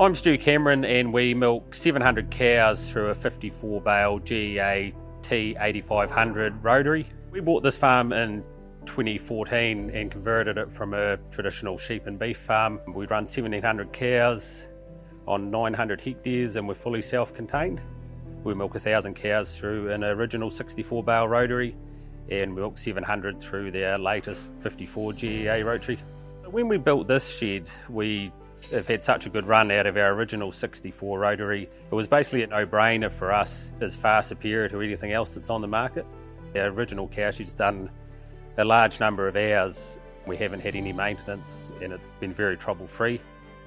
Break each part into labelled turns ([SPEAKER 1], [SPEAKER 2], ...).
[SPEAKER 1] I'm Stu Cameron and we milk 700 cows through a 54 bale GEA T8500 rotary. We bought this farm in 2014 and converted it from a traditional sheep and beef farm. We run 1700 cows on 900 hectares and we're fully self-contained. We milk 1,000 cows through an original 64 bale rotary and milk 700 through their latest 54 GEA rotary. When we built this shed, we have had such a good run out of our original 64 rotary. It was basically a no-brainer for us as far superior to anything else that's on the market. Our original cow shed's done a large number of hours. We haven't had any maintenance and it's been very trouble free.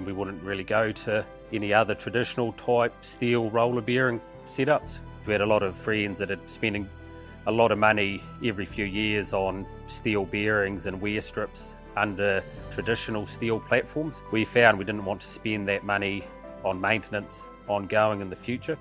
[SPEAKER 1] We wouldn't really go to any other traditional type steel roller bearing setups. We had a lot of friends that had spending a lot of money every few years on steel bearings and wear strips under traditional steel platforms. We found we didn't want to spend that money on maintenance ongoing in the future.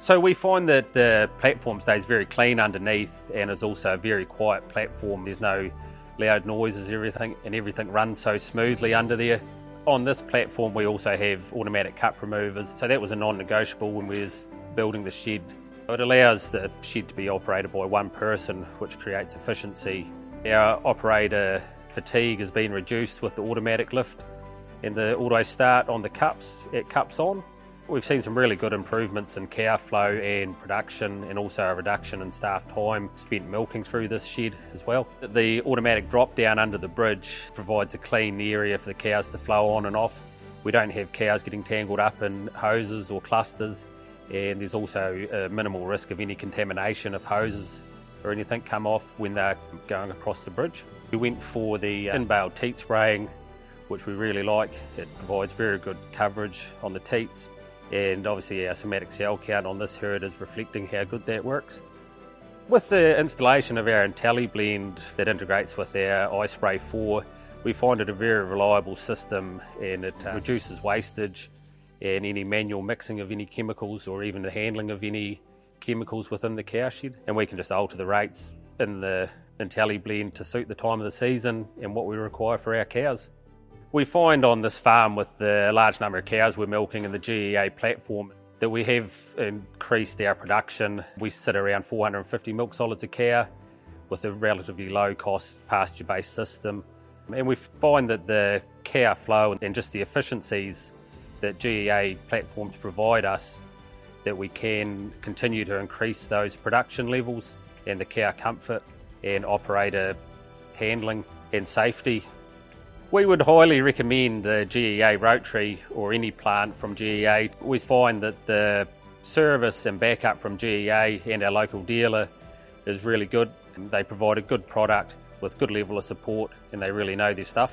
[SPEAKER 1] So we find that the platform stays very clean underneath and is also a very quiet platform. There's no loud noises, everything, and everything runs so smoothly under there. On this platform, we also have automatic cup removers, so that was a non-negotiable when we was building the shed. It allows the shed to be operated by one person, which creates efficiency. Our operator fatigue has been reduced with the automatic lift and the auto start on the cups, it cups on. We've seen some really good improvements in cow flow and production and also a reduction in staff time spent milking through this shed as well. The automatic drop down under the bridge provides a clean area for the cows to flow on and off. We don't have cows getting tangled up in hoses or clusters and there's also a minimal risk of any contamination of hoses or anything come off when they're going across the bridge. We went for the in-bale teat spraying which we really like. It provides very good coverage on the teats and obviously our somatic cell count on this herd is reflecting how good that works. With the installation of our IntelliBlend that integrates with our iSpray 4, we find it a very reliable system and it uh, reduces wastage and any manual mixing of any chemicals or even the handling of any chemicals within the cow shed. And we can just alter the rates in the IntelliBlend to suit the time of the season and what we require for our cows. We find on this farm with the large number of cows we're milking in the GEA platform that we have increased our production. We sit around 450 milk solids a cow with a relatively low cost pasture based system. And we find that the cow flow and just the efficiencies that GEA platforms provide us that we can continue to increase those production levels and the cow comfort and operator handling and safety we would highly recommend the GEA Rotary or any plant from GEA. We find that the service and backup from GEA and our local dealer is really good. They provide a good product with good level of support and they really know their stuff.